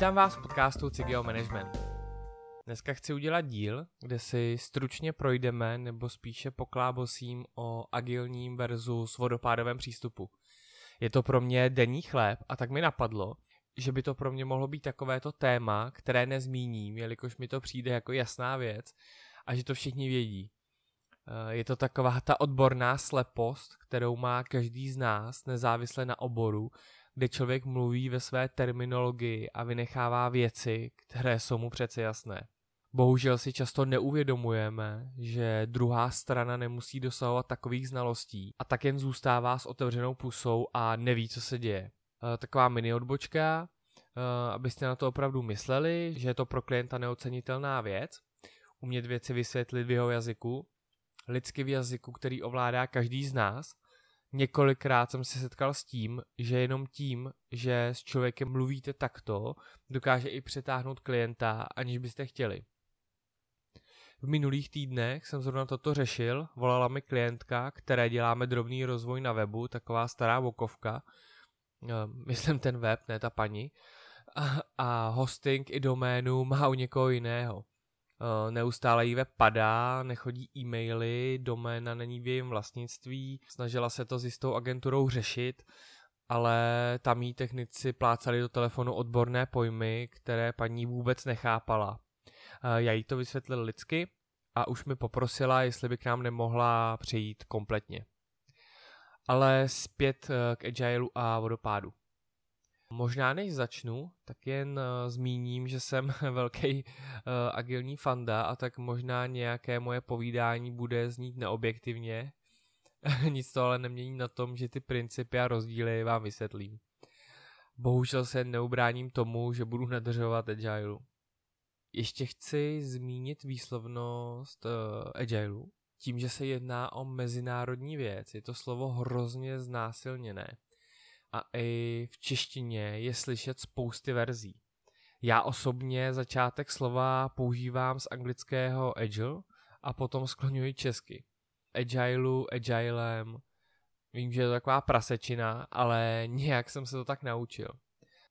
Vítám vás v podcastu Cigio Management. Dneska chci udělat díl, kde si stručně projdeme nebo spíše poklábosím o agilním versus vodopádovém přístupu. Je to pro mě denní chléb a tak mi napadlo, že by to pro mě mohlo být takovéto téma, které nezmíním, jelikož mi to přijde jako jasná věc a že to všichni vědí. Eh, je to taková ta odborná slepost, kterou má každý z nás, nezávisle na oboru, kde člověk mluví ve své terminologii a vynechává věci, které jsou mu přece jasné. Bohužel si často neuvědomujeme, že druhá strana nemusí dosahovat takových znalostí a tak jen zůstává s otevřenou pusou a neví, co se děje. Eh, taková mini odbočka, eh, abyste na to opravdu mysleli, že je to pro klienta neocenitelná věc, umět věci vysvětlit v jeho jazyku, lidsky v jazyku, který ovládá každý z nás. Několikrát jsem se setkal s tím, že jenom tím, že s člověkem mluvíte takto, dokáže i přetáhnout klienta, aniž byste chtěli. V minulých týdnech jsem zrovna toto řešil, volala mi klientka, které děláme drobný rozvoj na webu, taková stará vokovka, eh, myslím ten web, ne ta paní, a hosting i doménu má u někoho jiného. Eh, neustále jí web padá, nechodí e-maily, doména není v jejím vlastnictví, snažila se to s jistou agenturou řešit, ale tam jí technici plácali do telefonu odborné pojmy, které paní vůbec nechápala. Eh, já jí to vysvětlil lidsky a už mi poprosila, jestli by k nám nemohla přejít kompletně. Ale zpět eh, k Agileu a vodopádu. Možná než začnu, tak jen uh, zmíním, že jsem velký uh, agilní fanda a tak možná nějaké moje povídání bude znít neobjektivně. Nic to ale nemění na tom, že ty principy a rozdíly vám vysvětlím. Bohužel se neubráním tomu, že budu nadržovat Agileu. Ještě chci zmínit výslovnost uh, Agileu. Tím, že se jedná o mezinárodní věc, je to slovo hrozně znásilněné a i v češtině je slyšet spousty verzí. Já osobně začátek slova používám z anglického agile a potom skloňuji česky. Agileu, agilem, vím, že je to taková prasečina, ale nějak jsem se to tak naučil.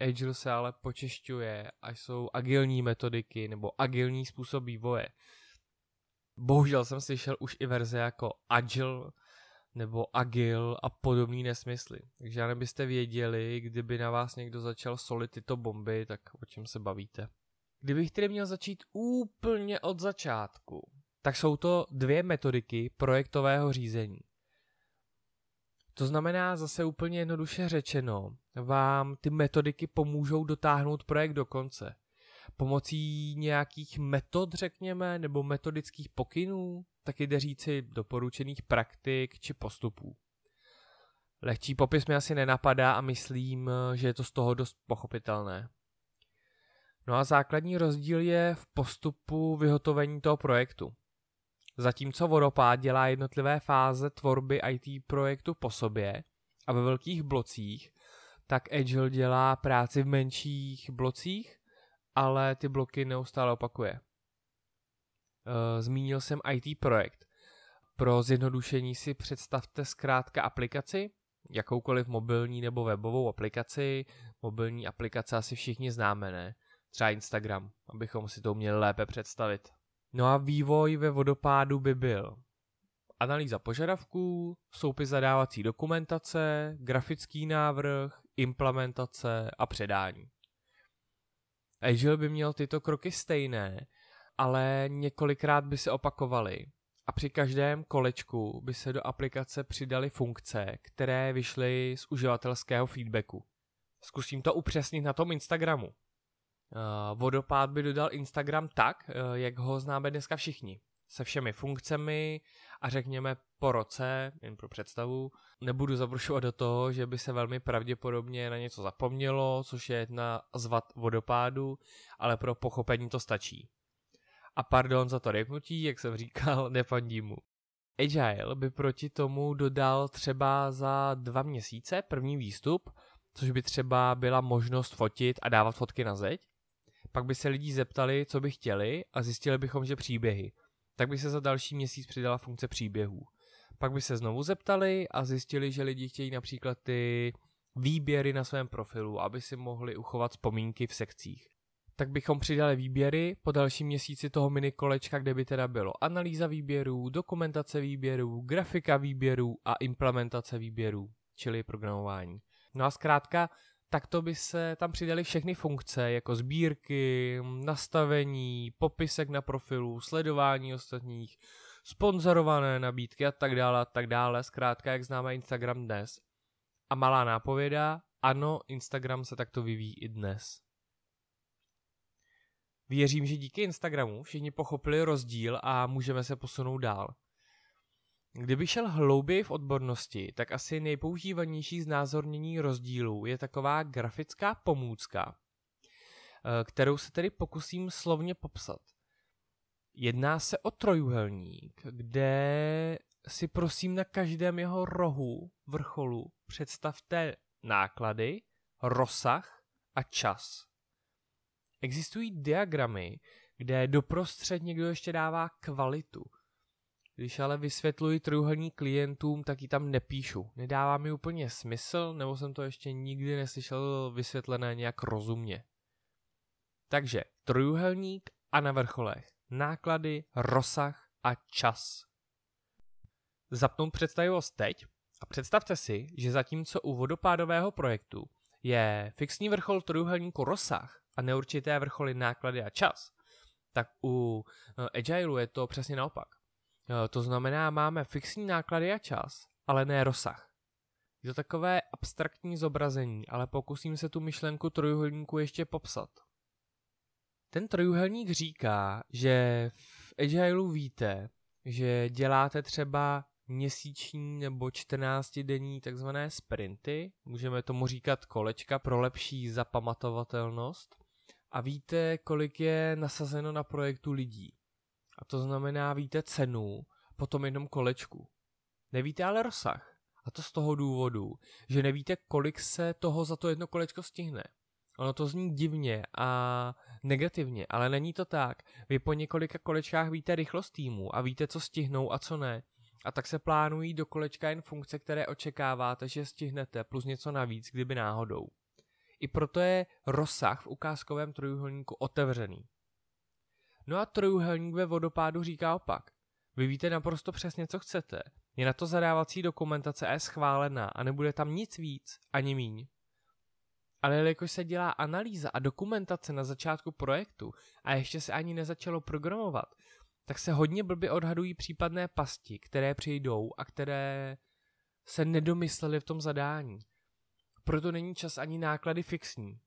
Agile se ale počešťuje a jsou agilní metodiky nebo agilní způsob vývoje. Bohužel jsem slyšel už i verze jako agile, nebo agil a podobný nesmysly. Takže já nebyste věděli, kdyby na vás někdo začal solit tyto bomby, tak o čem se bavíte. Kdybych tedy měl začít úplně od začátku, tak jsou to dvě metodiky projektového řízení. To znamená zase úplně jednoduše řečeno, vám ty metodiky pomůžou dotáhnout projekt do konce. Pomocí nějakých metod, řekněme, nebo metodických pokynů, tak jde říci doporučených praktik či postupů. Lehčí popis mi asi nenapadá a myslím, že je to z toho dost pochopitelné. No a základní rozdíl je v postupu vyhotovení toho projektu. Zatímco Vodopád dělá jednotlivé fáze tvorby IT projektu po sobě a ve velkých blocích, tak Agile dělá práci v menších blocích, ale ty bloky neustále opakuje. Eh, zmínil jsem IT projekt. Pro zjednodušení si představte zkrátka aplikaci, jakoukoliv mobilní nebo webovou aplikaci. Mobilní aplikace asi všichni známe, ne? Třeba Instagram, abychom si to měli lépe představit. No a vývoj ve vodopádu by byl analýza požadavků, soupis zadávací dokumentace, grafický návrh, implementace a předání. Agile by měl tyto kroky stejné, ale několikrát by se opakovaly. A při každém kolečku by se do aplikace přidaly funkce, které vyšly z uživatelského feedbacku. Zkusím to upřesnit na tom Instagramu. Uh, vodopád by dodal Instagram tak, uh, jak ho známe dneska všichni. Se všemi funkcemi a řekněme po roce, jen pro představu, nebudu zabrušovat do toho, že by se velmi pravděpodobně na něco zapomnělo, což je jedna z vad vodopádu, ale pro pochopení to stačí. A pardon za to reknutí, jak jsem říkal, nefandím mu. Agile by proti tomu dodal třeba za dva měsíce první výstup, což by třeba byla možnost fotit a dávat fotky na zeď. Pak by se lidi zeptali, co by chtěli a zjistili bychom, že příběhy. Tak by se za další měsíc přidala funkce příběhů. Pak by se znovu zeptali a zjistili, že lidi chtějí například ty výběry na svém profilu, aby si mohli uchovat vzpomínky v sekcích. Tak bychom přidali výběry po dalším měsíci toho mini kolečka, kde by teda bylo analýza výběrů, dokumentace výběrů, grafika výběrů a implementace výběrů, čili programování. No a zkrátka, takto by se tam přidali všechny funkce, jako sbírky, nastavení, popisek na profilu, sledování ostatních, sponzorované nabídky a tak dále a tak dále. Zkrátka, jak známe Instagram dnes. A malá nápověda, ano, Instagram se takto vyvíjí i dnes. Věřím, že díky Instagramu všichni pochopili rozdíl a můžeme se posunout dál. Kdyby šel hlouběji v odbornosti, tak asi nejpoužívanější znázornění rozdílů je taková grafická pomůcka, eh, kterou se tedy pokusím slovně popsat. Jedná se o trojuhelník, kde si prosím na každém jeho rohu, vrcholu, představte náklady, rozsah a čas. Existují diagramy, kde doprostřed někdo ještě dává kvalitu. Když ale vysvětluji trojuhelník klientům, tak ji tam nepíšu. Nedává mi úplně smysl, nebo jsem to ještě nikdy neslyšel vysvětlené nějak rozumně. Takže trojuhelník a na vrcholech náklady, rozsah a čas. Zapnout představivost teď a představte si, že zatímco u vodopádového projektu je fixní vrchol trojuhelníku rozsah a neurčité vrcholy náklady a čas, tak u eh, Agileu je to přesně naopak. Eh, to znamená, máme fixní náklady a čas, ale ne rozsah. Je to takové abstraktní zobrazení, ale pokusím se tu myšlenku trojuhelníku ještě popsat. Ten trojuhelník říká, že v Agileu víte, že děláte třeba měsíční nebo 14 denní takzvané sprinty, můžeme tomu říkat kolečka pro lepší zapamatovatelnost a víte, kolik je nasazeno na projektu lidí. A to znamená, víte cenu po tom jednom kolečku. Nevíte ale rozsah. A to z toho důvodu, že nevíte, kolik se toho za to jedno kolečko stihne. Ono to zní divně a negativně, ale není to tak. Vy po několika kolečkách víte rychlost týmu a víte, co stihnou a co ne. A tak se plánují do kolečka jen funkce, které očekáváte, že stihnete, plus něco navíc, kdyby náhodou. I proto je rozsah v ukázkovém trojuhelníku otevřený. No a trojuhelník ve vodopádu říká opak. Vy víte naprosto přesně, co chcete. Je na to zadávací dokumentace a je schválená a nebude tam nic víc, ani míň. Ale jelikož se dělá analýza a dokumentace na začátku projektu a ještě se ani nezačalo programovat, tak se hodně blbě odhadují případné pasti, které přijdou a které se nedomysleli v tom zadání. Proto není čas ani náklady fixní.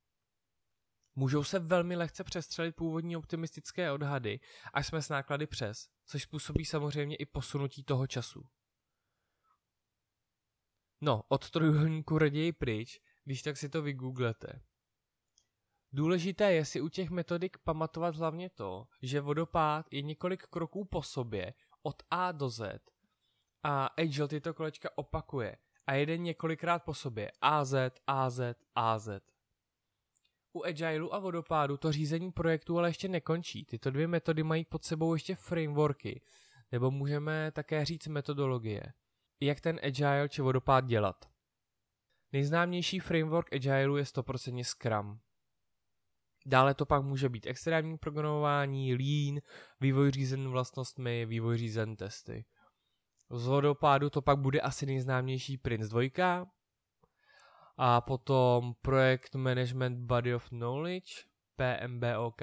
Můžou se velmi lehce přestřelit původní optimistické odhady, až jsme s náklady přes, což způsobí samozřejmě i posunutí toho času. No, od trojuhelníku raději pryč, když tak si to vygooglete. Důležité je si u těch metodik pamatovat hlavně to, že vodopád je několik kroků po sobě od A do Z a Agile tyto kolečka opakuje a jede několikrát po sobě AZ, AZ, AZ. U Agileu a vodopádu to řízení projektu ale ještě nekončí. Tyto dvě metody mají pod sebou ještě frameworky, nebo můžeme také říct metodologie. Jak ten Agile či vodopád dělat. Nejznámější framework Agileu je 100% Scrum. Dále to pak může být extrémní programování, lean, vývoj řízen vlastnostmi, vývoj řízen testy. Z vodopádu to pak bude asi nejznámější Prince 2, a potom Projekt Management Body of Knowledge, PMBOK,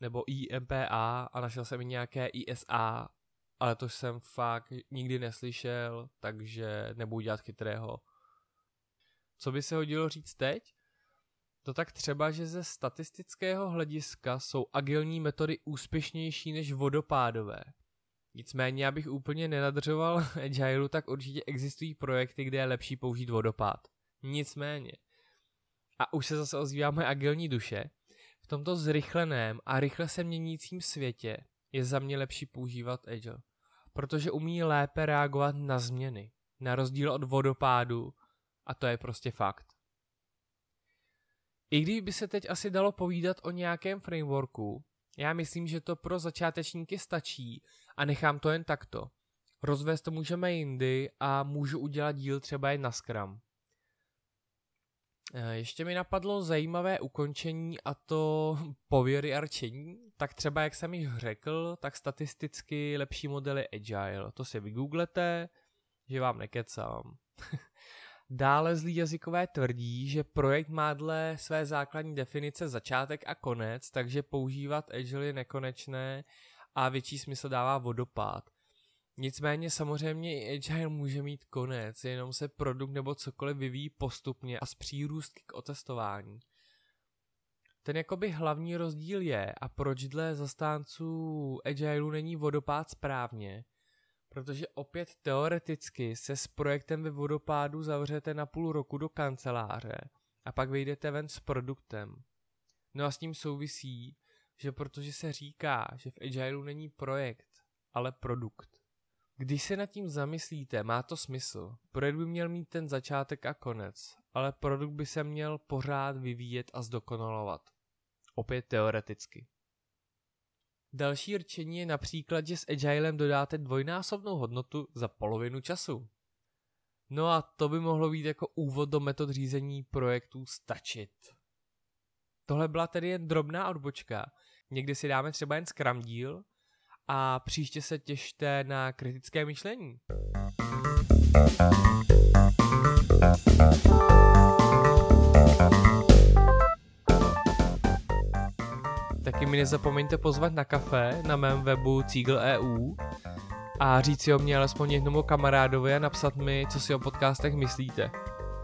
nebo IMPA a našel jsem i nějaké ISA, ale to jsem fakt nikdy neslyšel, takže nebudu dělat chytrého. Co by se hodilo říct teď? To tak třeba, že ze statistického hlediska jsou agilní metody úspěšnější než vodopádové. Nicméně, abych úplně nenadržoval Agileu, tak určitě existují projekty, kde je lepší použít vodopád. Nicméně, a už se zase ozývá moje agilní duše, v tomto zrychleném a rychle se měnícím světě je za mě lepší používat Agile, protože umí lépe reagovat na změny, na rozdíl od vodopádu a to je prostě fakt. I když by se teď asi dalo povídat o nějakém frameworku, já myslím, že to pro začátečníky stačí a nechám to jen takto. Rozvést to můžeme jindy a můžu udělat díl třeba jen na Scrum. Eh, ještě mi napadlo zajímavé ukončení a to pověry a rčení. Tak třeba, jak jsem již řekl, tak statisticky lepší modely Agile. To si vygooglete, že vám nekecám. Dále zlý jazykové tvrdí, že projekt má dle své základní definice začátek a konec, takže používat Agile je nekonečné a větší smysl dává vodopád. Nicméně samozřejmě i Agile může mít konec, jenom se produkt nebo cokoliv vyvíjí postupně a s přírůstky k otestování. Ten jakoby hlavní rozdíl je, a proč dle zastánců Agileu není vodopád správně, protože opět teoreticky se s projektem ve vodopádu zavřete na půl roku do kanceláře a pak vyjdete ven s produktem. No a s tím souvisí, že protože se říká, že v Agileu není projekt, ale produkt, když se nad tím zamyslíte, má to smysl. Projekt by měl mít ten začátek a konec, ale produkt by se měl pořád vyvíjet a zdokonalovat. Opět teoreticky. Další rčení je například, že s Agilem dodáte dvojnásobnou hodnotu za polovinu času. No a to by mohlo být jako úvod do metod řízení projektů stačit. Tohle byla tedy jen drobná odbočka. Někdy si dáme třeba jen Scrum díl, a příště se těšte na kritické myšlení. Taky mi nezapomeňte pozvat na kafe na mém webu Cígl.eu a říct si o mě alespoň jednomu kamarádovi a napsat mi, co si o podcastech myslíte.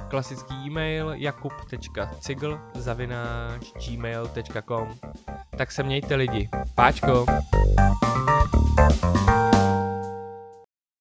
Klasický e-mail jakub.cigl zavináč gmail.com Tak se mějte lidi. Páčko!